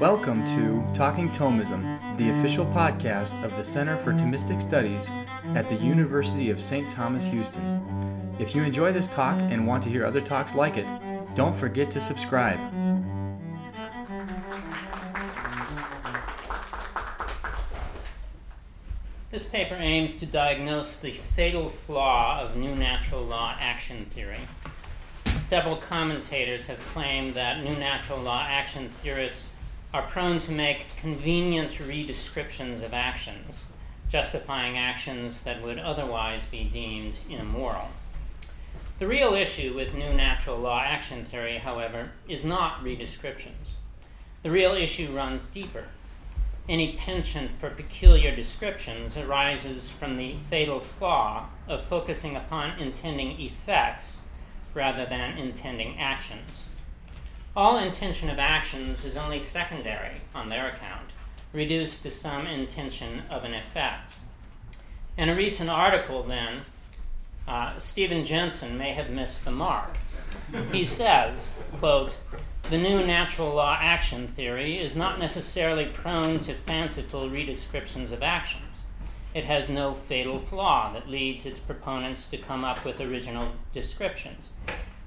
Welcome to Talking Thomism, the official podcast of the Center for Thomistic Studies at the University of St. Thomas Houston. If you enjoy this talk and want to hear other talks like it, don't forget to subscribe. This paper aims to diagnose the fatal flaw of new natural law action theory. Several commentators have claimed that new natural law action theorists are prone to make convenient redescriptions of actions, justifying actions that would otherwise be deemed immoral. The real issue with new natural law action theory, however, is not redescriptions. The real issue runs deeper any penchant for peculiar descriptions arises from the fatal flaw of focusing upon intending effects rather than intending actions. All intention of actions is only secondary on their account, reduced to some intention of an effect. In a recent article, then, uh, Stephen Jensen may have missed the mark. He says, quote, the new natural law action theory is not necessarily prone to fanciful redescriptions of actions. It has no fatal flaw that leads its proponents to come up with original descriptions.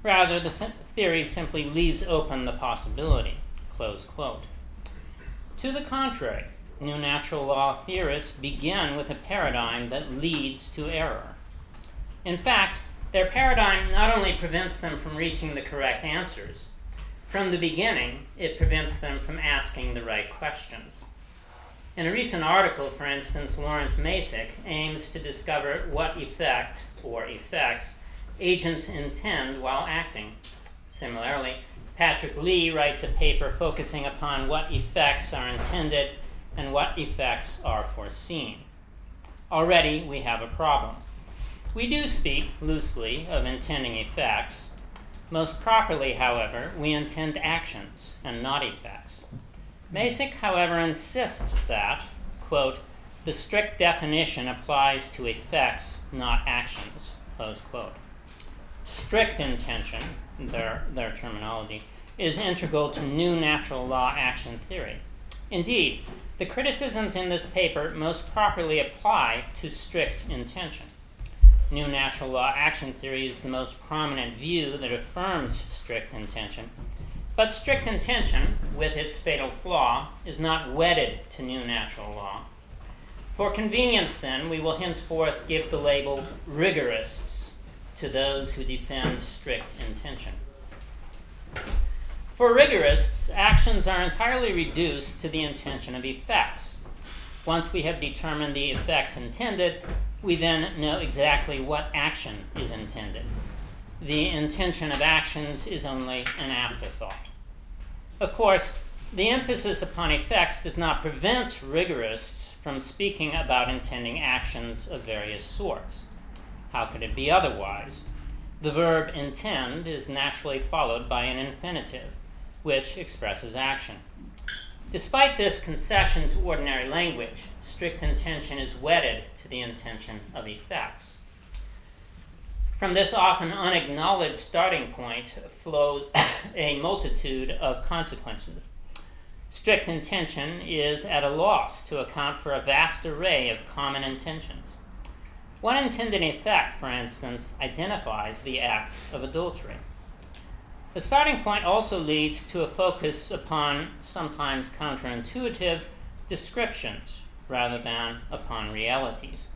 Rather, the theory simply leaves open the possibility. To the contrary, new natural law theorists begin with a paradigm that leads to error. In fact, their paradigm not only prevents them from reaching the correct answers, from the beginning, it prevents them from asking the right questions. In a recent article, for instance, Lawrence Masek aims to discover what effect or effects agents intend while acting. Similarly, Patrick Lee writes a paper focusing upon what effects are intended and what effects are foreseen. Already, we have a problem. We do speak loosely of intending effects, most properly, however, we intend actions and not effects. Masek, however, insists that, quote, the strict definition applies to effects, not actions, close quote. Strict intention, their, their terminology, is integral to new natural law action theory. Indeed, the criticisms in this paper most properly apply to strict intention new natural law action theory is the most prominent view that affirms strict intention. But strict intention, with its fatal flaw, is not wedded to new natural law. For convenience, then, we will henceforth give the label rigorists to those who defend strict intention. For rigorists, actions are entirely reduced to the intention of effects. Once we have determined the effects intended, we then know exactly what action is intended. The intention of actions is only an afterthought. Of course, the emphasis upon effects does not prevent rigorists from speaking about intending actions of various sorts. How could it be otherwise? The verb intend is naturally followed by an infinitive, which expresses action. Despite this concession to ordinary language, strict intention is wedded to the intention of effects. From this often unacknowledged starting point flows a multitude of consequences. Strict intention is at a loss to account for a vast array of common intentions. One intended effect, for instance, identifies the act of adultery. The starting point also leads to a focus upon sometimes counterintuitive descriptions rather than upon realities.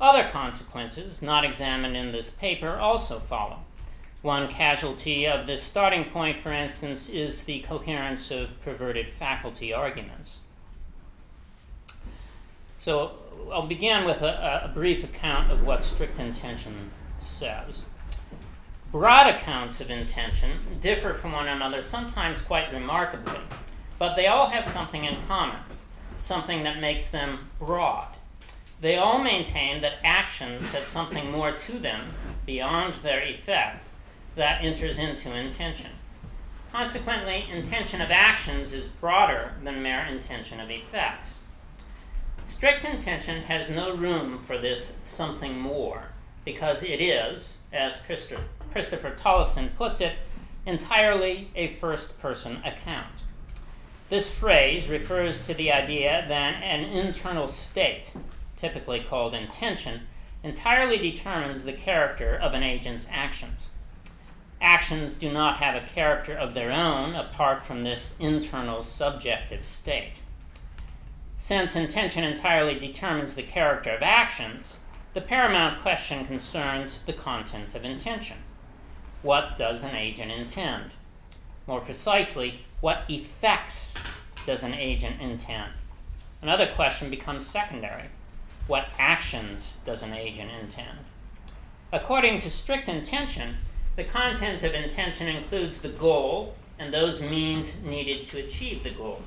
Other consequences, not examined in this paper, also follow. One casualty of this starting point, for instance, is the coherence of perverted faculty arguments. So I'll begin with a, a brief account of what strict intention says. Broad accounts of intention differ from one another, sometimes quite remarkably, but they all have something in common, something that makes them broad. They all maintain that actions have something more to them beyond their effect that enters into intention. Consequently, intention of actions is broader than mere intention of effects. Strict intention has no room for this something more because it is, as Christopher Christopher Tollefsen puts it, entirely a first person account. This phrase refers to the idea that an internal state, typically called intention, entirely determines the character of an agent's actions. Actions do not have a character of their own apart from this internal subjective state. Since intention entirely determines the character of actions, the paramount question concerns the content of intention. What does an agent intend? More precisely, what effects does an agent intend? Another question becomes secondary. What actions does an agent intend? According to strict intention, the content of intention includes the goal and those means needed to achieve the goal.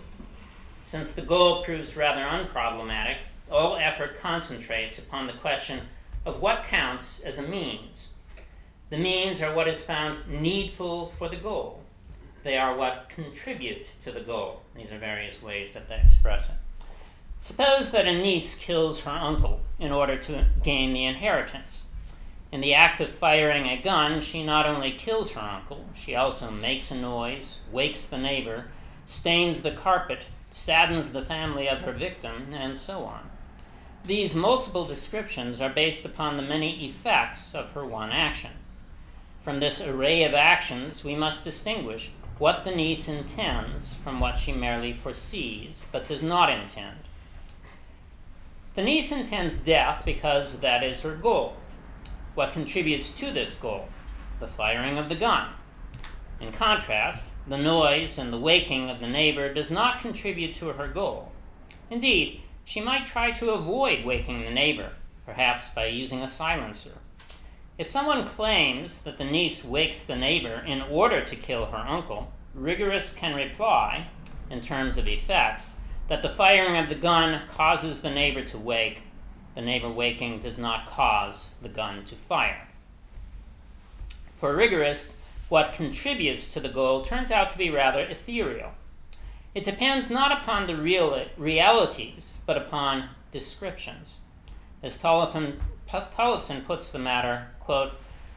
Since the goal proves rather unproblematic, all effort concentrates upon the question of what counts as a means. The means are what is found needful for the goal. They are what contribute to the goal. These are various ways that they express it. Suppose that a niece kills her uncle in order to gain the inheritance. In the act of firing a gun, she not only kills her uncle, she also makes a noise, wakes the neighbor, stains the carpet, saddens the family of her victim, and so on. These multiple descriptions are based upon the many effects of her one action. From this array of actions, we must distinguish what the niece intends from what she merely foresees but does not intend. The niece intends death because that is her goal. What contributes to this goal? The firing of the gun. In contrast, the noise and the waking of the neighbor does not contribute to her goal. Indeed, she might try to avoid waking the neighbor, perhaps by using a silencer. If someone claims that the niece wakes the neighbor in order to kill her uncle, Rigorist can reply, in terms of effects, that the firing of the gun causes the neighbor to wake. The neighbor waking does not cause the gun to fire. For rigorists, what contributes to the goal turns out to be rather ethereal. It depends not upon the real realities, but upon descriptions. As Tollefsen puts the matter, quote,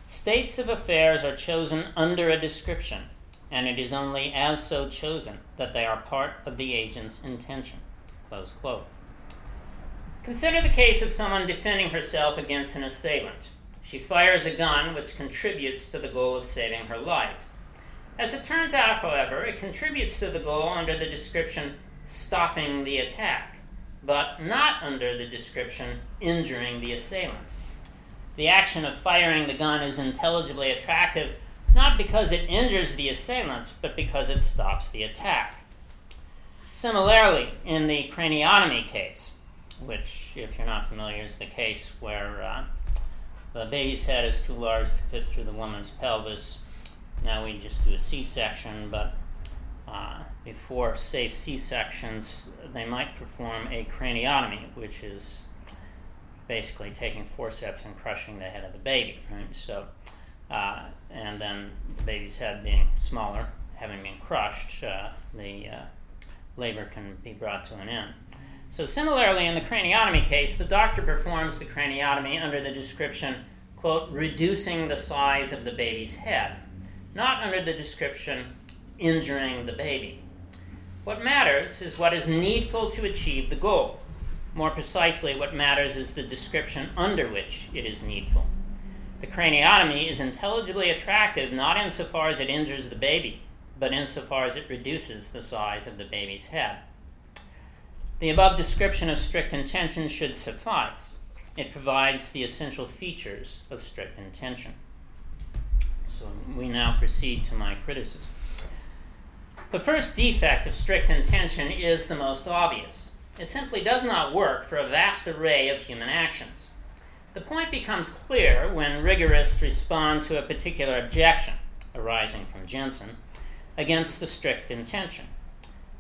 states of affairs are chosen under a description, and it is only as so chosen that they are part of the agent's intention. Close quote. Consider the case of someone defending herself against an assailant. She fires a gun which contributes to the goal of saving her life. As it turns out, however, it contributes to the goal under the description stopping the attack, but not under the description injuring the assailant. The action of firing the gun is intelligibly attractive not because it injures the assailant, but because it stops the attack. Similarly, in the craniotomy case, which, if you're not familiar, is the case where uh, the baby's head is too large to fit through the woman's pelvis. Now we just do a C section, but uh, before safe C sections, they might perform a craniotomy, which is basically taking forceps and crushing the head of the baby. Right? So, uh, and then the baby's head being smaller, having been crushed, uh, the uh, labor can be brought to an end. So, similarly, in the craniotomy case, the doctor performs the craniotomy under the description, quote, reducing the size of the baby's head, not under the description, injuring the baby. What matters is what is needful to achieve the goal. More precisely, what matters is the description under which it is needful. The craniotomy is intelligibly attractive not insofar as it injures the baby, but insofar as it reduces the size of the baby's head. The above description of strict intention should suffice. It provides the essential features of strict intention. So we now proceed to my criticism. The first defect of strict intention is the most obvious. It simply does not work for a vast array of human actions. The point becomes clear when rigorists respond to a particular objection arising from Jensen against the strict intention.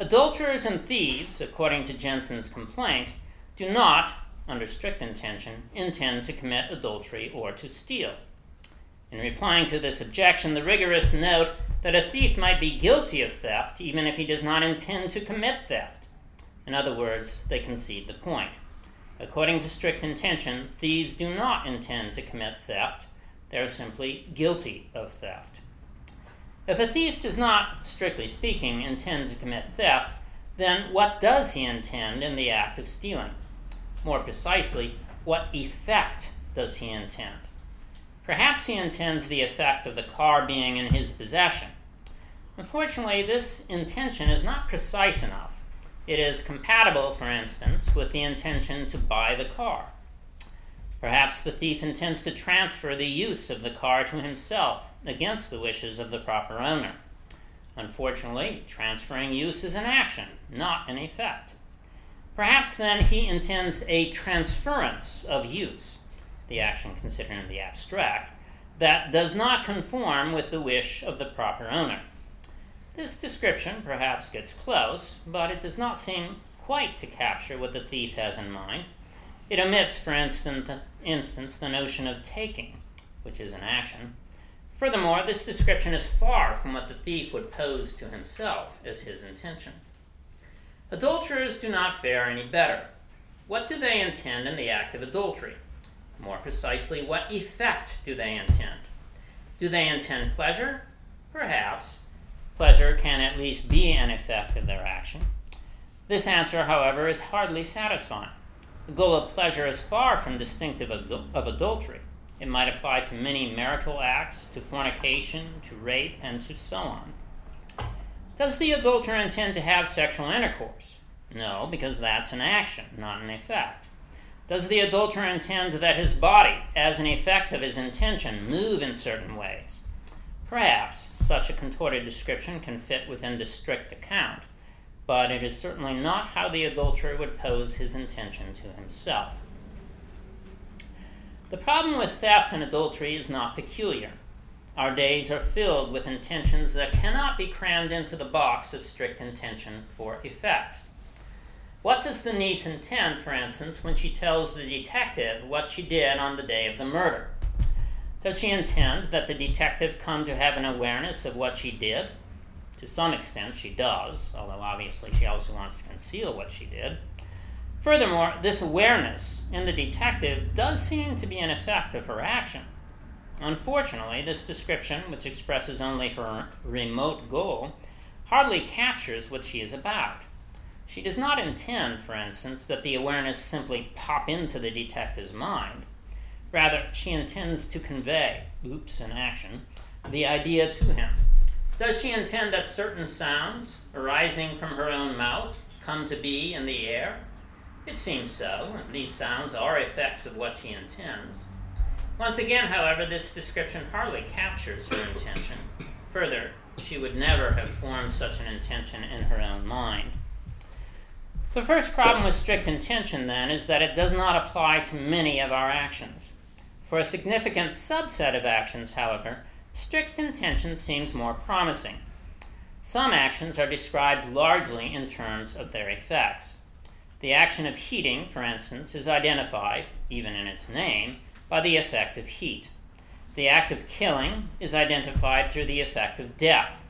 Adulterers and thieves, according to Jensen's complaint, do not, under strict intention, intend to commit adultery or to steal. In replying to this objection, the rigorists note that a thief might be guilty of theft even if he does not intend to commit theft. In other words, they concede the point. According to strict intention, thieves do not intend to commit theft, they are simply guilty of theft. If a thief does not, strictly speaking, intend to commit theft, then what does he intend in the act of stealing? More precisely, what effect does he intend? Perhaps he intends the effect of the car being in his possession. Unfortunately, this intention is not precise enough. It is compatible, for instance, with the intention to buy the car. Perhaps the thief intends to transfer the use of the car to himself against the wishes of the proper owner. Unfortunately, transferring use is an action, not an effect. Perhaps then he intends a transference of use, the action considered in the abstract, that does not conform with the wish of the proper owner. This description perhaps gets close, but it does not seem quite to capture what the thief has in mind. It omits, for instance, instance, the notion of taking, which is an action. Furthermore, this description is far from what the thief would pose to himself as his intention. Adulterers do not fare any better. What do they intend in the act of adultery? More precisely, what effect do they intend? Do they intend pleasure? Perhaps. Pleasure can at least be an effect of their action. This answer, however, is hardly satisfying. The goal of pleasure is far from distinctive of adultery. It might apply to many marital acts, to fornication, to rape, and to so on. Does the adulterer intend to have sexual intercourse? No, because that's an action, not an effect. Does the adulterer intend that his body, as an effect of his intention, move in certain ways? Perhaps such a contorted description can fit within the strict account, but it is certainly not how the adulterer would pose his intention to himself. The problem with theft and adultery is not peculiar. Our days are filled with intentions that cannot be crammed into the box of strict intention for effects. What does the niece intend, for instance, when she tells the detective what she did on the day of the murder? Does she intend that the detective come to have an awareness of what she did? To some extent, she does, although obviously she also wants to conceal what she did. Furthermore, this awareness in the detective does seem to be an effect of her action. Unfortunately, this description, which expresses only her remote goal, hardly captures what she is about. She does not intend, for instance, that the awareness simply pop into the detective's mind. Rather, she intends to convey, oops, in action, the idea to him. Does she intend that certain sounds, arising from her own mouth, come to be in the air? It seems so, and these sounds are effects of what she intends. Once again, however, this description hardly captures her intention. Further, she would never have formed such an intention in her own mind. The first problem with strict intention, then, is that it does not apply to many of our actions. For a significant subset of actions, however, strict intention seems more promising. Some actions are described largely in terms of their effects. The action of heating, for instance, is identified, even in its name, by the effect of heat. The act of killing is identified through the effect of death.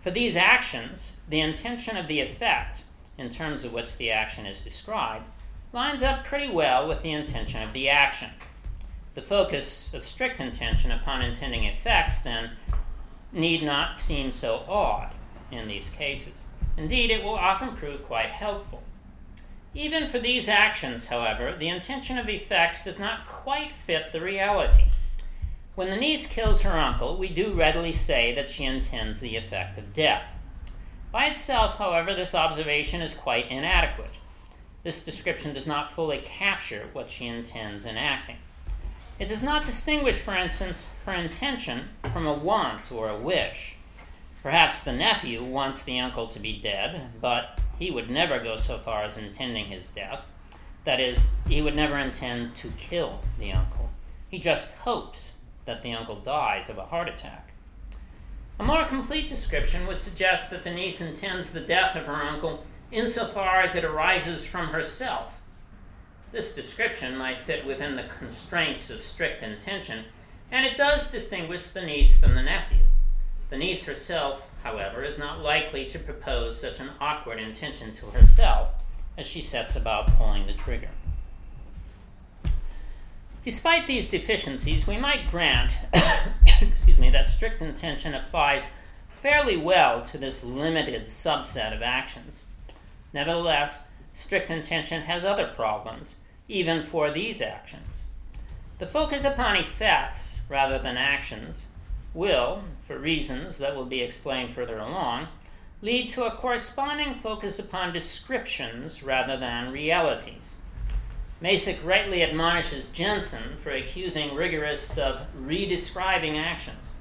For these actions, the intention of the effect, in terms of which the action is described, lines up pretty well with the intention of the action. The focus of strict intention upon intending effects, then, need not seem so odd in these cases. Indeed, it will often prove quite helpful. Even for these actions, however, the intention of effects does not quite fit the reality. When the niece kills her uncle, we do readily say that she intends the effect of death. By itself, however, this observation is quite inadequate. This description does not fully capture what she intends in acting. It does not distinguish, for instance, her intention from a want or a wish. Perhaps the nephew wants the uncle to be dead, but he would never go so far as intending his death. That is, he would never intend to kill the uncle. He just hopes that the uncle dies of a heart attack. A more complete description would suggest that the niece intends the death of her uncle insofar as it arises from herself this description might fit within the constraints of strict intention, and it does distinguish the niece from the nephew. The niece herself, however, is not likely to propose such an awkward intention to herself as she sets about pulling the trigger. Despite these deficiencies, we might grant excuse me, that strict intention applies fairly well to this limited subset of actions. Nevertheless, strict intention has other problems, even for these actions. The focus upon effects rather than actions will, for reasons that will be explained further along, lead to a corresponding focus upon descriptions rather than realities. Masek rightly admonishes Jensen for accusing rigorists of redescribing actions.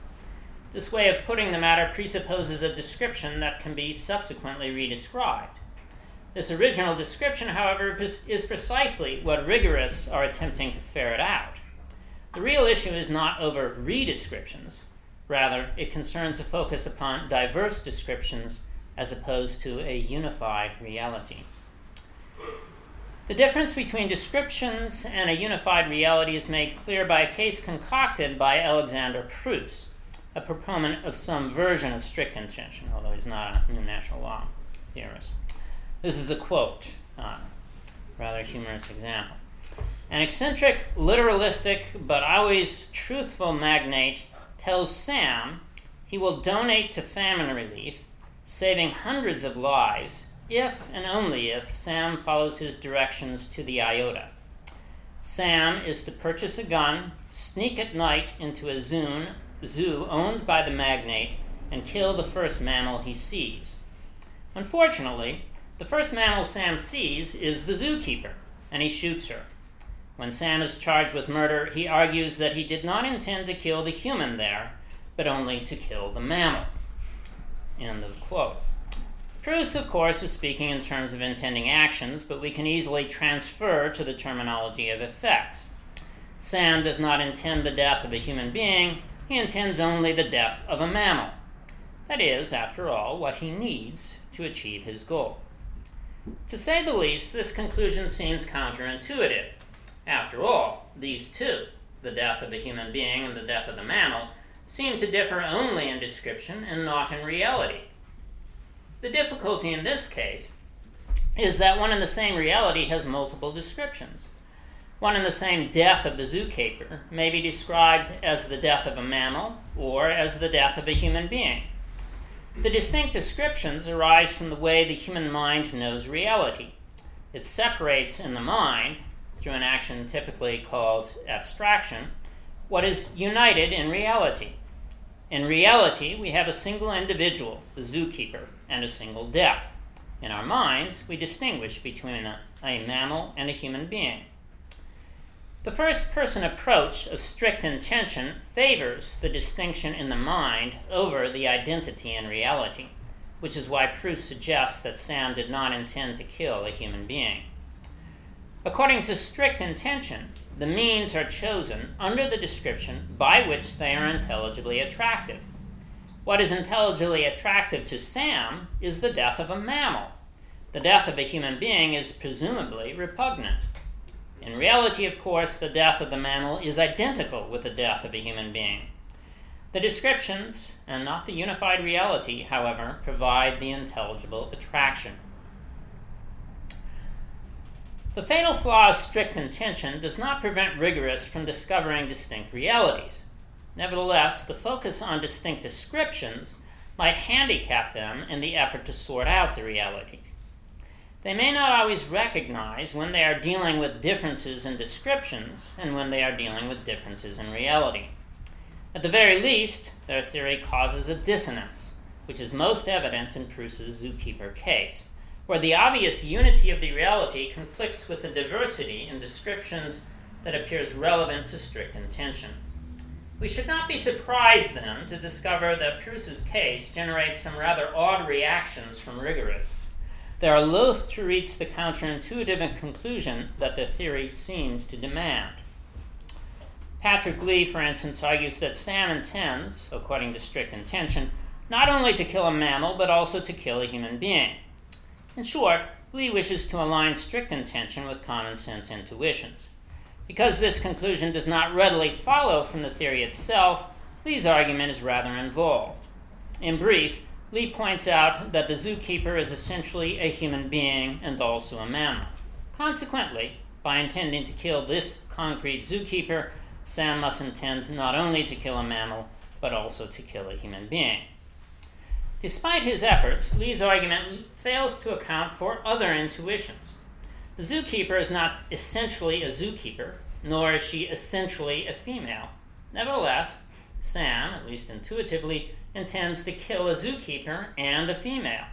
This way of putting the matter presupposes a description that can be subsequently redescribed. This original description, however, is precisely what rigorists are attempting to ferret out. The real issue is not over redescriptions, rather, it concerns a focus upon diverse descriptions as opposed to a unified reality. The difference between descriptions and a unified reality is made clear by a case concocted by Alexander Pruss, a proponent of some version of strict intention, although he's not a new natural law theorist. This is a quote, uh, rather humorous example. An eccentric, literalistic, but always truthful magnate tells Sam he will donate to famine relief, saving hundreds of lives if and only if Sam follows his directions to the iota. Sam is to purchase a gun, sneak at night into a zoo, zoo owned by the magnate, and kill the first mammal he sees. Unfortunately, the first mammal Sam sees is the zookeeper, and he shoots her. When Sam is charged with murder, he argues that he did not intend to kill the human there, but only to kill the mammal. End of quote. Pruss, of course, is speaking in terms of intending actions, but we can easily transfer to the terminology of effects. Sam does not intend the death of a human being, he intends only the death of a mammal. That is, after all, what he needs to achieve his goal. To say the least, this conclusion seems counterintuitive. After all, these two, the death of a human being and the death of the mammal, seem to differ only in description and not in reality. The difficulty in this case is that one and the same reality has multiple descriptions. One and the same death of the zookeeper may be described as the death of a mammal or as the death of a human being. The distinct descriptions arise from the way the human mind knows reality. It separates in the mind, through an action typically called abstraction, what is united in reality. In reality, we have a single individual, the zookeeper, and a single death. In our minds, we distinguish between a, a mammal and a human being. The first person approach of strict intention favors the distinction in the mind over the identity in reality, which is why Pruss suggests that Sam did not intend to kill a human being. According to strict intention, the means are chosen under the description by which they are intelligibly attractive. What is intelligibly attractive to Sam is the death of a mammal. The death of a human being is presumably repugnant. In reality, of course, the death of the mammal is identical with the death of a human being. The descriptions, and not the unified reality, however, provide the intelligible attraction. The fatal flaw of strict intention does not prevent rigorists from discovering distinct realities. Nevertheless, the focus on distinct descriptions might handicap them in the effort to sort out the realities. They may not always recognize when they are dealing with differences in descriptions and when they are dealing with differences in reality. At the very least, their theory causes a dissonance, which is most evident in Pruss's zookeeper case, where the obvious unity of the reality conflicts with the diversity in descriptions that appears relevant to strict intention. We should not be surprised, then, to discover that Pruss's case generates some rather odd reactions from rigorists. They are loath to reach the counterintuitive conclusion that the theory seems to demand. Patrick Lee, for instance, argues that Sam intends, according to strict intention, not only to kill a mammal, but also to kill a human being. In short, Lee wishes to align strict intention with common sense intuitions. Because this conclusion does not readily follow from the theory itself, Lee's argument is rather involved. In brief, Lee points out that the zookeeper is essentially a human being and also a mammal. Consequently, by intending to kill this concrete zookeeper, Sam must intend not only to kill a mammal, but also to kill a human being. Despite his efforts, Lee's argument fails to account for other intuitions. The zookeeper is not essentially a zookeeper, nor is she essentially a female. Nevertheless, Sam, at least intuitively, intends to kill a zookeeper and a female.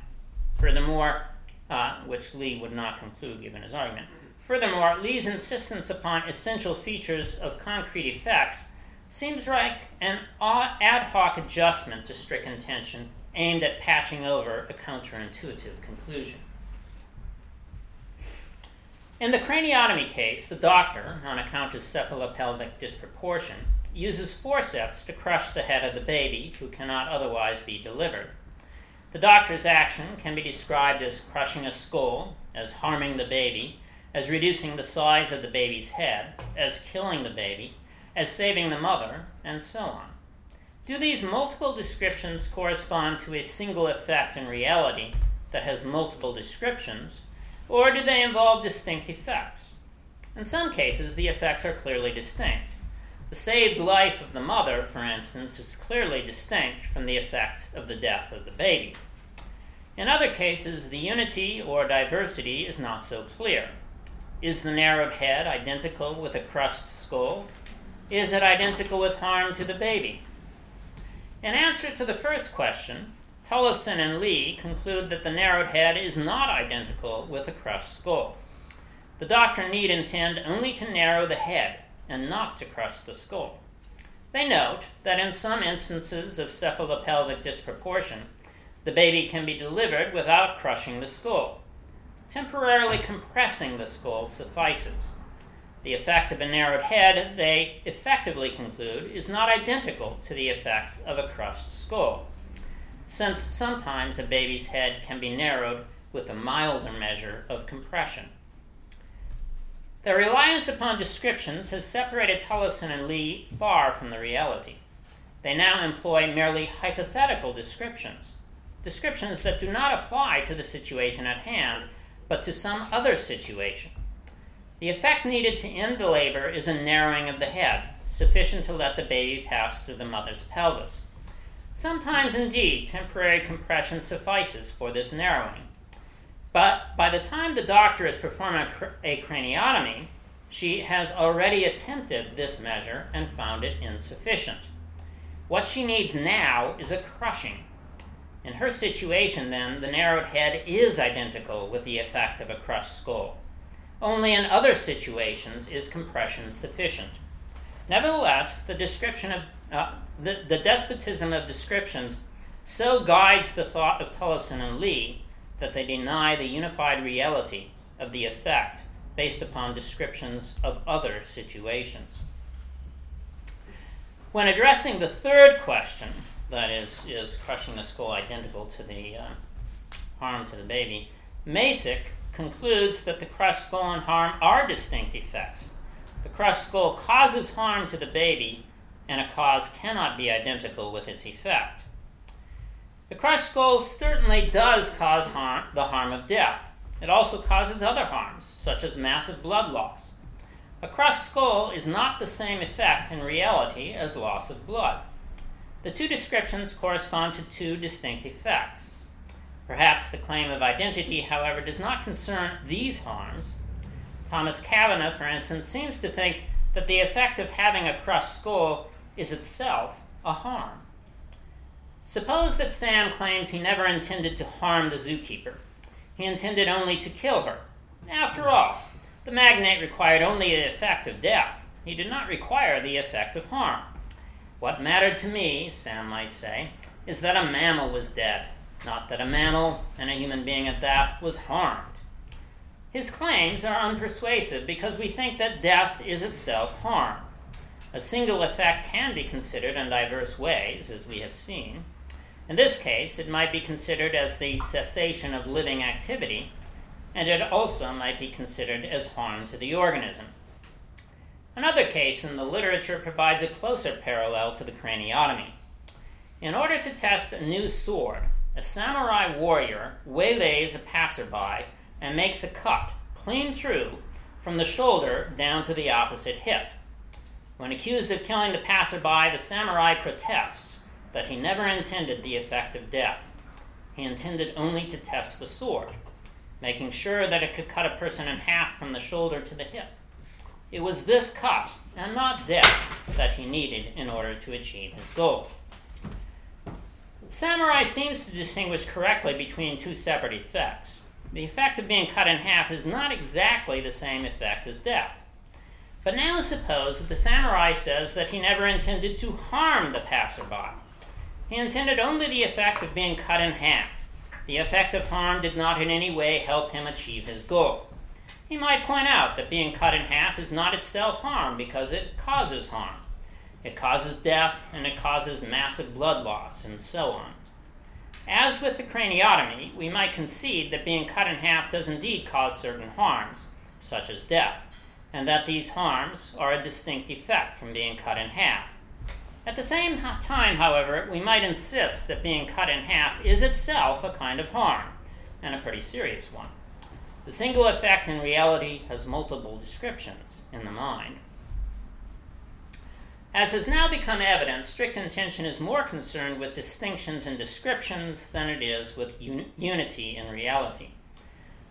Furthermore, uh, which Lee would not conclude given his argument. Furthermore, Lee's insistence upon essential features of concrete effects seems like an ad hoc adjustment to strict intention aimed at patching over a counterintuitive conclusion. In the craniotomy case, the doctor, on account of cephalopelvic disproportion, uses forceps to crush the head of the baby who cannot otherwise be delivered. The doctor's action can be described as crushing a skull, as harming the baby, as reducing the size of the baby's head, as killing the baby, as saving the mother, and so on. Do these multiple descriptions correspond to a single effect in reality that has multiple descriptions, or do they involve distinct effects? In some cases, the effects are clearly distinct. The saved life of the mother, for instance, is clearly distinct from the effect of the death of the baby. In other cases, the unity or diversity is not so clear. Is the narrowed head identical with a crushed skull? Is it identical with harm to the baby? In answer to the first question, Tollefsen and Lee conclude that the narrowed head is not identical with a crushed skull. The doctor need intend only to narrow the head and not to crush the skull. They note that in some instances of cephalopelvic disproportion, the baby can be delivered without crushing the skull. Temporarily compressing the skull suffices. The effect of a narrowed head, they effectively conclude, is not identical to the effect of a crushed skull, since sometimes a baby's head can be narrowed with a milder measure of compression. Their reliance upon descriptions has separated Tollefsen and Lee far from the reality. They now employ merely hypothetical descriptions, descriptions that do not apply to the situation at hand, but to some other situation. The effect needed to end the labor is a narrowing of the head, sufficient to let the baby pass through the mother's pelvis. Sometimes, indeed, temporary compression suffices for this narrowing. But by the time the doctor is performing a craniotomy, she has already attempted this measure and found it insufficient. What she needs now is a crushing. In her situation, then, the narrowed head is identical with the effect of a crushed skull. Only in other situations is compression sufficient. Nevertheless, the description of uh, the, the despotism of descriptions so guides the thought of Tollefsen and Lee that they deny the unified reality of the effect based upon descriptions of other situations. When addressing the third question, that is, is crushing the skull identical to the uh, harm to the baby, Masek concludes that the crushed skull and harm are distinct effects. The crushed skull causes harm to the baby, and a cause cannot be identical with its effect. The crushed skull certainly does cause harm, the harm of death. It also causes other harms, such as massive blood loss. A crushed skull is not the same effect in reality as loss of blood. The two descriptions correspond to two distinct effects. Perhaps the claim of identity, however, does not concern these harms. Thomas Cavanaugh, for instance, seems to think that the effect of having a crushed skull is itself a harm. Suppose that Sam claims he never intended to harm the zookeeper. He intended only to kill her. After all, the magnate required only the effect of death. He did not require the effect of harm. What mattered to me, Sam might say, is that a mammal was dead, not that a mammal, and a human being at that, was harmed. His claims are unpersuasive because we think that death is itself harm. A single effect can be considered in diverse ways, as we have seen. In this case, it might be considered as the cessation of living activity, and it also might be considered as harm to the organism. Another case in the literature provides a closer parallel to the craniotomy. In order to test a new sword, a samurai warrior waylays a passerby and makes a cut clean through from the shoulder down to the opposite hip. When accused of killing the passerby, the samurai protests that he never intended the effect of death. he intended only to test the sword, making sure that it could cut a person in half from the shoulder to the hip. It was this cut, and not death, that he needed in order to achieve his goal. Samurai seems to distinguish correctly between two separate effects. The effect of being cut in half is not exactly the same effect as death. But now suppose that the samurai says that he never intended to harm the passerby. He intended only the effect of being cut in half. The effect of harm did not in any way help him achieve his goal. He might point out that being cut in half is not itself harm because it causes harm. It causes death and it causes massive blood loss and so on. As with the craniotomy, we might concede that being cut in half does indeed cause certain harms, such as death, and that these harms are a distinct effect from being cut in half. At the same time, however, we might insist that being cut in half is itself a kind of harm, and a pretty serious one. The single effect in reality has multiple descriptions in the mind. As has now become evident, strict intention is more concerned with distinctions and descriptions than it is with un- unity in reality.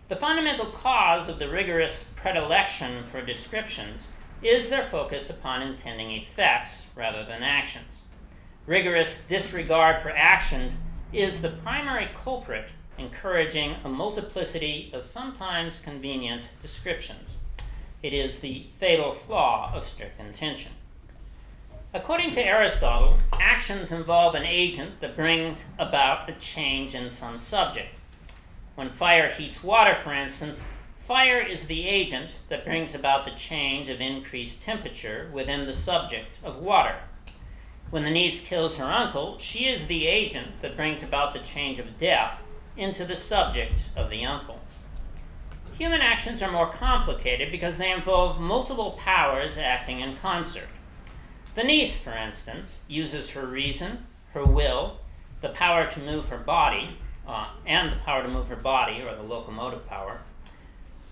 The fundamental cause of the rigorous predilection for descriptions is their focus upon intending effects rather than actions. Rigorous disregard for actions is the primary culprit encouraging a multiplicity of sometimes convenient descriptions. It is the fatal flaw of strict intention. According to Aristotle, actions involve an agent that brings about a change in some subject. When fire heats water, for instance, fire is the agent that brings about the change of increased temperature within the subject of water. When the niece kills her uncle, she is the agent that brings about the change of death into the subject of the uncle. Human actions are more complicated because they involve multiple powers acting in concert. The niece, for instance, uses her reason, her will, the power to move her body, uh, and the power to move her body, or the locomotive power.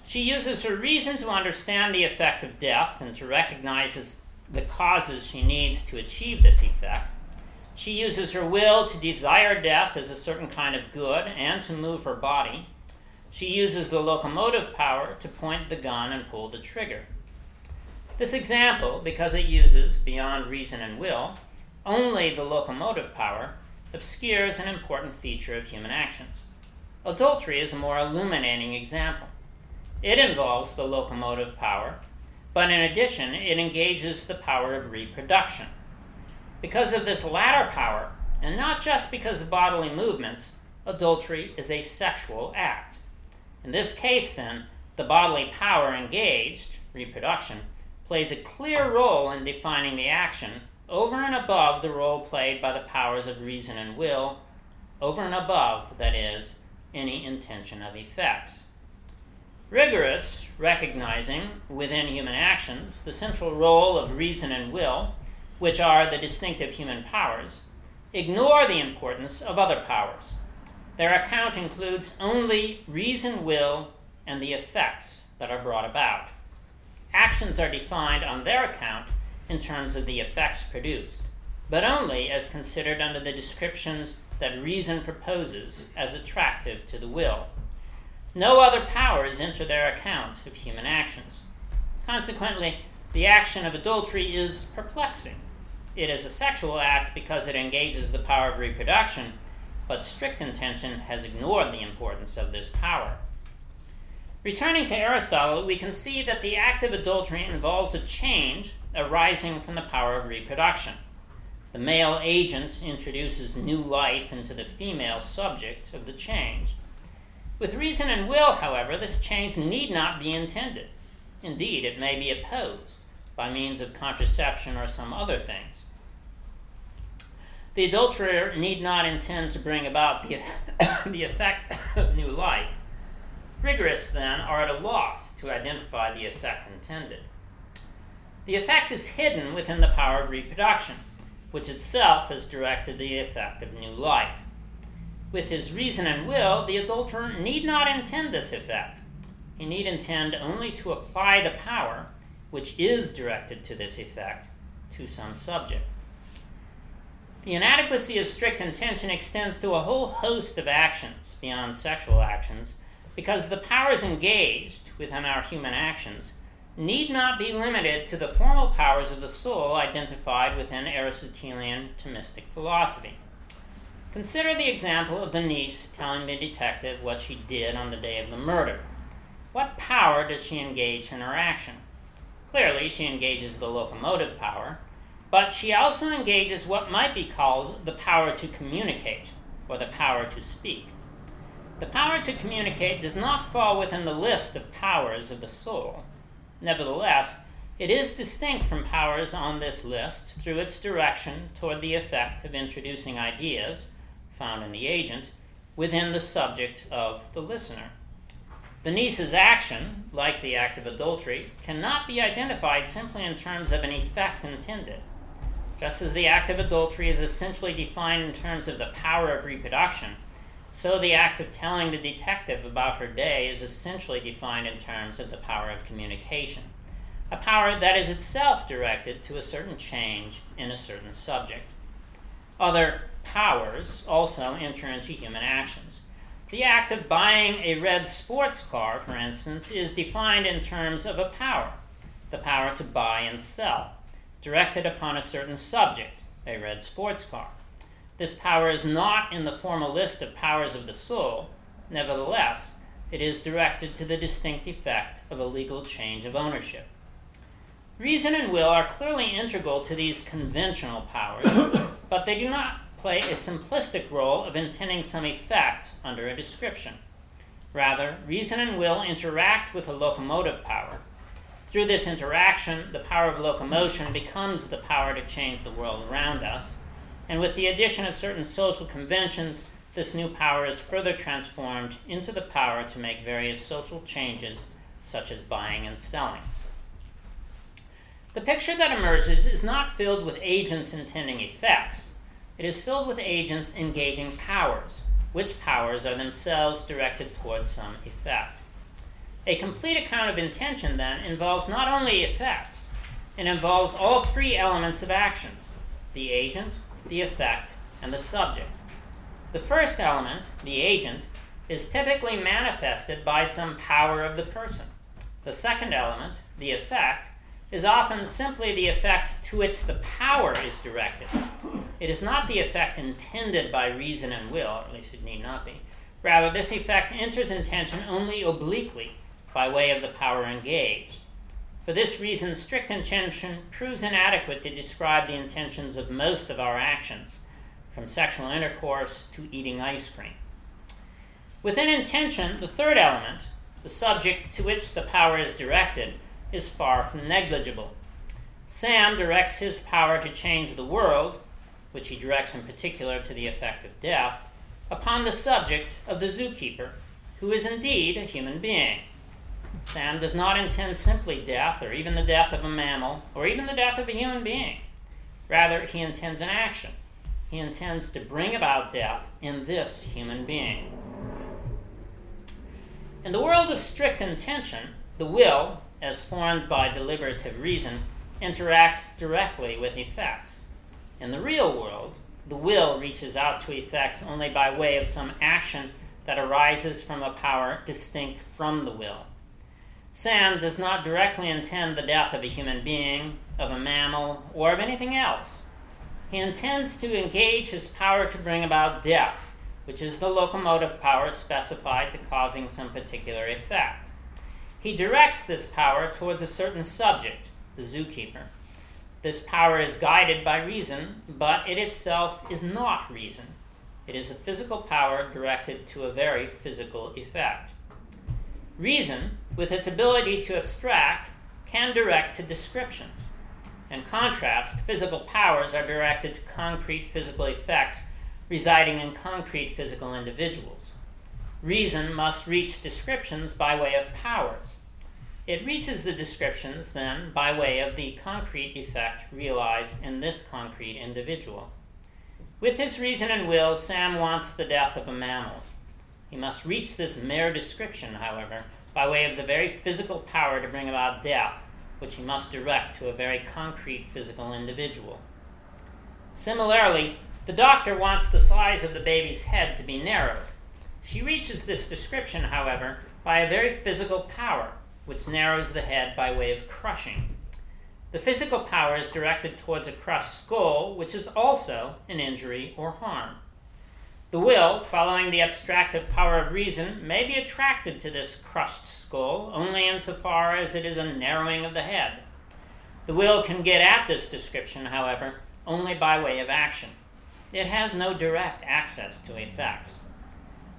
She uses her reason to understand the effect of death and to recognize the causes she needs to achieve this effect. She uses her will to desire death as a certain kind of good and to move her body. She uses the locomotive power to point the gun and pull the trigger. This example, because it uses, beyond reason and will, only the locomotive power, obscures an important feature of human actions. Adultery is a more illuminating example. It involves the locomotive power, but in addition, it engages the power of reproduction. Because of this latter power, and not just because of bodily movements, adultery is a sexual act. In this case, then, the bodily power engaged, reproduction, plays a clear role in defining the action over and above the role played by the powers of reason and will, over and above, that is, any intention of effects. Rigorous, recognizing within human actions the central role of reason and will, which are the distinctive human powers, ignore the importance of other powers. Their account includes only reason, will, and the effects that are brought about actions are defined on their account in terms of the effects produced, but only as considered under the descriptions that reason proposes as attractive to the will. No other powers enter their account of human actions. Consequently, the action of adultery is perplexing. It is a sexual act because it engages the power of reproduction, but strict intention has ignored the importance of this power. Returning to Aristotle, we can see that the act of adultery involves a change arising from the power of reproduction. The male agent introduces new life into the female subject of the change. With reason and will, however, this change need not be intended. Indeed, it may be opposed by means of contraception or some other things. The adulterer need not intend to bring about the, the effect of new life. Rigorists, then, are at a loss to identify the effect intended. The effect is hidden within the power of reproduction, which itself has directed the effect of new life. With his reason and will, the adulterer need not intend this effect. He need intend only to apply the power, which is directed to this effect, to some subject. The inadequacy of strict intention extends to a whole host of actions beyond sexual actions because the powers engaged within our human actions need not be limited to the formal powers of the soul identified within Aristotelian Thomistic philosophy. Consider the example of the niece telling the detective what she did on the day of the murder. What power does she engage in her action? Clearly, she engages the locomotive power, but she also engages what might be called the power to communicate, or the power to speak. The power to communicate does not fall within the list of powers of the soul. Nevertheless, it is distinct from powers on this list through its direction toward the effect of introducing ideas, found in the agent, within the subject of the listener. The niece's action, like the act of adultery, cannot be identified simply in terms of an effect intended. Just as the act of adultery is essentially defined in terms of the power of reproduction, so the act of telling the detective about her day is essentially defined in terms of the power of communication, a power that is itself directed to a certain change in a certain subject. Other powers also enter into human actions. The act of buying a red sports car, for instance, is defined in terms of a power, the power to buy and sell, directed upon a certain subject, a red sports car. This power is not in the formal list of powers of the soul, nevertheless, it is directed to the distinct effect of a legal change of ownership. Reason and will are clearly integral to these conventional powers, but they do not play a simplistic role of intending some effect under a description. Rather, reason and will interact with a locomotive power. Through this interaction, the power of locomotion becomes the power to change the world around us, and with the addition of certain social conventions, this new power is further transformed into the power to make various social changes, such as buying and selling. The picture that emerges is not filled with agents intending effects, it is filled with agents engaging powers, which powers are themselves directed towards some effect. A complete account of intention, then, involves not only effects, it involves all three elements of actions the agent, the effect, and the subject. The first element, the agent, is typically manifested by some power of the person. The second element, the effect, is often simply the effect to which the power is directed. It is not the effect intended by reason and will, at least it need not be. Rather, this effect enters intention only obliquely by way of the power engaged. For this reason, strict intention proves inadequate to describe the intentions of most of our actions, from sexual intercourse to eating ice cream. Within intention, the third element, the subject to which the power is directed, is far from negligible. Sam directs his power to change the world, which he directs in particular to the effect of death, upon the subject of the zookeeper, who is indeed a human being. Sam does not intend simply death, or even the death of a mammal, or even the death of a human being. Rather, he intends an action. He intends to bring about death in this human being. In the world of strict intention, the will, as formed by deliberative reason, interacts directly with effects. In the real world, the will reaches out to effects only by way of some action that arises from a power distinct from the will. Sam does not directly intend the death of a human being, of a mammal, or of anything else. He intends to engage his power to bring about death, which is the locomotive power specified to causing some particular effect. He directs this power towards a certain subject, the zookeeper. This power is guided by reason, but it itself is not reason. It is a physical power directed to a very physical effect. Reason, with its ability to abstract, can direct to descriptions. In contrast, physical powers are directed to concrete physical effects residing in concrete physical individuals. Reason must reach descriptions by way of powers. It reaches the descriptions, then, by way of the concrete effect realized in this concrete individual. With his reason and will, Sam wants the death of a mammal. He must reach this mere description, however, by way of the very physical power to bring about death, which he must direct to a very concrete physical individual. Similarly, The doctor wants the size of the baby's head to be narrowed. She reaches this description, however, by a very physical power, which narrows the head by way of crushing. The physical power is directed towards a crushed skull, which is also an injury or harm. The will, following the abstractive power of reason, may be attracted to this crushed skull only insofar as it is a narrowing of the head. The will can get at this description, however, only by way of action. It has no direct access to effects.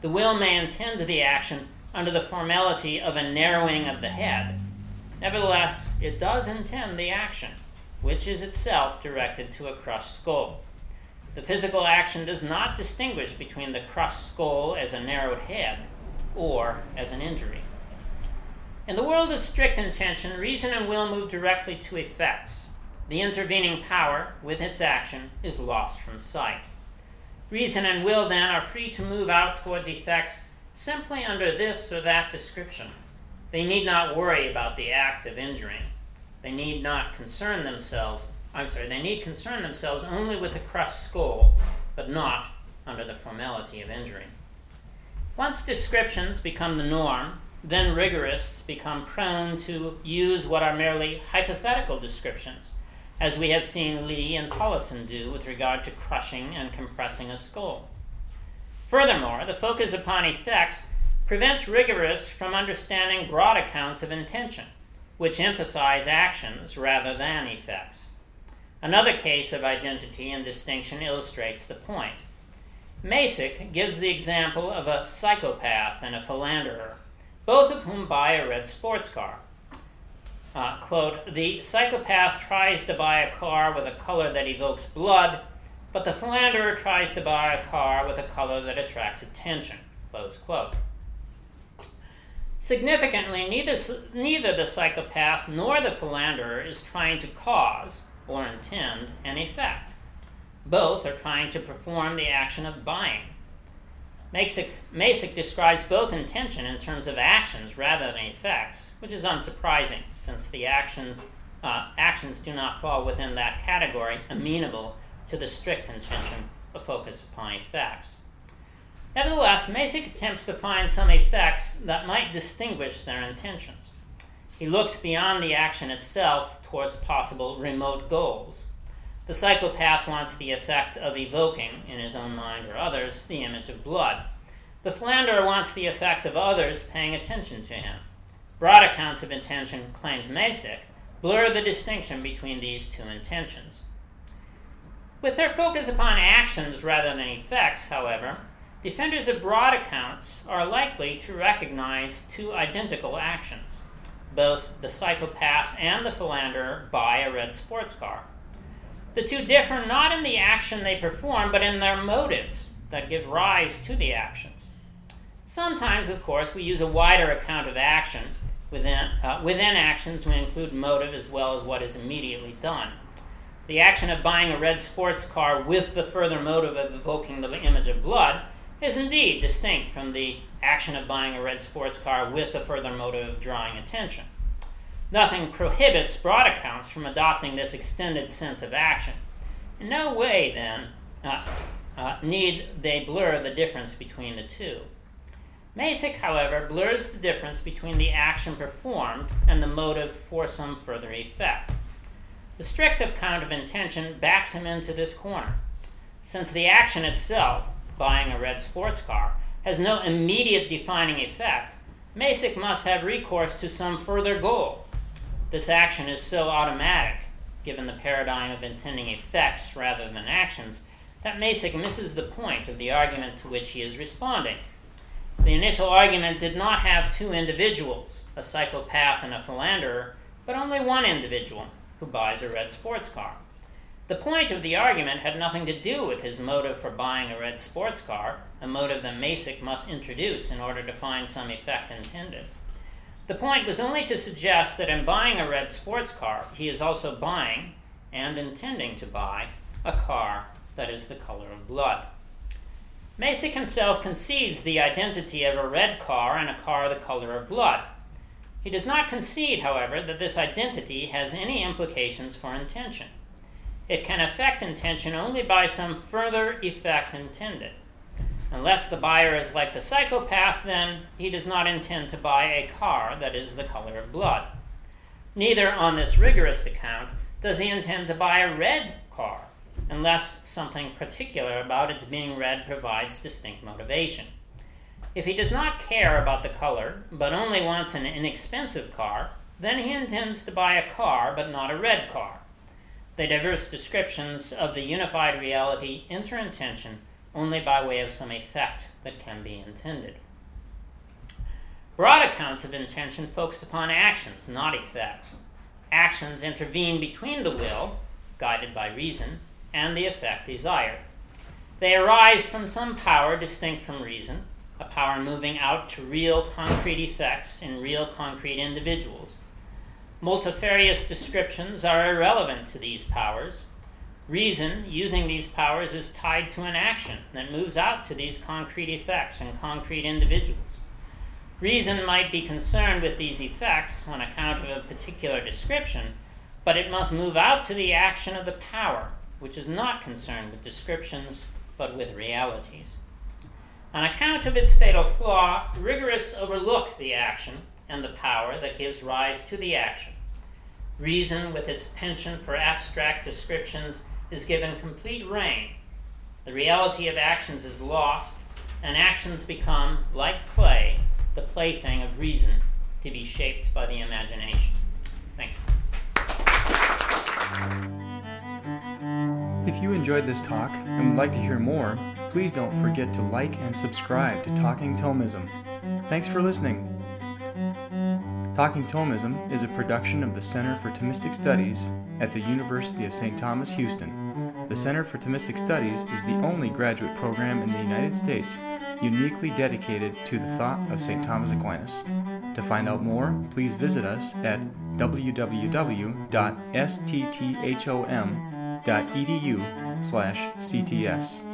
The will may intend the action under the formality of a narrowing of the head. Nevertheless, it does intend the action, which is itself directed to a crushed skull. The physical action does not distinguish between the crushed skull as a narrowed head or as an injury. In the world of strict intention, reason and will move directly to effects. The intervening power, with its action, is lost from sight. Reason and will, then, are free to move out towards effects simply under this or that description. They need not worry about the act of injuring. They need not concern themselves I'm sorry, they need concern themselves only with a crushed skull, but not under the formality of injury. Once descriptions become the norm, then rigorists become prone to use what are merely hypothetical descriptions, as we have seen Lee and Tollefsen do with regard to crushing and compressing a skull. Furthermore, the focus upon effects prevents rigorists from understanding broad accounts of intention, which emphasize actions rather than effects. Another case of identity and distinction illustrates the point. Masek gives the example of a psychopath and a philanderer, both of whom buy a red sports car. Uh, quote, the psychopath tries to buy a car with a color that evokes blood, but the philanderer tries to buy a car with a color that attracts attention. Close quote. Significantly, neither, neither the psychopath nor the philanderer is trying to cause, or intend an effect. Both are trying to perform the action of buying. Masek, describes both intention in terms of actions rather than effects, which is unsurprising since the action, uh, actions do not fall within that category amenable to the strict intention of focus upon effects. Nevertheless, Masek attempts to find some effects that might distinguish their intentions. He looks beyond the action itself towards possible remote goals. The psychopath wants the effect of evoking, in his own mind or others, the image of blood. The philanderer wants the effect of others paying attention to him. Broad accounts of intention, claims Masek, blur the distinction between these two intentions. With their focus upon actions rather than effects, however, defenders of broad accounts are likely to recognize two identical actions both the psychopath and the philanderer buy a red sports car. The two differ not in the action they perform, but in their motives that give rise to the actions. Sometimes, of course, we use a wider account of action. Within, uh, within actions, we include motive as well as what is immediately done. The action of buying a red sports car with the further motive of evoking the image of blood is indeed distinct from the action of buying a red sports car with the further motive of drawing attention. Nothing prohibits broad accounts from adopting this extended sense of action. In no way, then, uh, uh, need they blur the difference between the two. Masek, however, blurs the difference between the action performed and the motive for some further effect. The strict account of intention backs him into this corner. Since the action itself, buying a red sports car, has no immediate defining effect, Masek must have recourse to some further goal. This action is so automatic, given the paradigm of intending effects rather than actions, that Masek misses the point of the argument to which he is responding. The initial argument did not have two individuals, a psychopath and a philanderer, but only one individual who buys a red sports car. The point of the argument had nothing to do with his motive for buying a red sports car, a motive that Masek must introduce in order to find some effect intended. The point was only to suggest that in buying a red sports car, he is also buying and intending to buy a car that is the color of blood. Masek himself concedes the identity of a red car and a car the color of blood. He does not concede, however, that this identity has any implications for intention. it can affect intention only by some further effect intended. Unless the buyer is like the psychopath, then he does not intend to buy a car that is the color of blood. Neither on this rigorous account does he intend to buy a red car, unless something particular about its being red provides distinct motivation. If he does not care about the color, but only wants an inexpensive car, then he intends to buy a car, but not a red car. The diverse descriptions of the unified reality enter intention only by way of some effect that can be intended. Broad accounts of intention focus upon actions, not effects. Actions intervene between the will, guided by reason, and the effect desired. They arise from some power distinct from reason, a power moving out to real concrete effects in real concrete individuals. Multifarious descriptions are irrelevant to these powers. Reason, using these powers, is tied to an action that moves out to these concrete effects and concrete individuals. Reason might be concerned with these effects on account of a particular description, but it must move out to the action of the power, which is not concerned with descriptions but with realities. On account of its fatal flaw, rigorists overlook the action and the power that gives rise to the action. Reason, with its penchant for abstract descriptions, is given complete rein. The reality of actions is lost, and actions become, like clay, the plaything of reason to be shaped by the imagination. Thank you. If you enjoyed this talk and would like to hear more, please don't forget to like and subscribe to Talking Thomism. Thanks for listening. Talking Thomism is a production of the Center for Thomistic Studies at the University of St. Thomas, Houston. The Center for Thomistic Studies is the only graduate program in the United States uniquely dedicated to the thought of St. Thomas Aquinas. To find out more, please visit us at www.stthom.edu slash cts.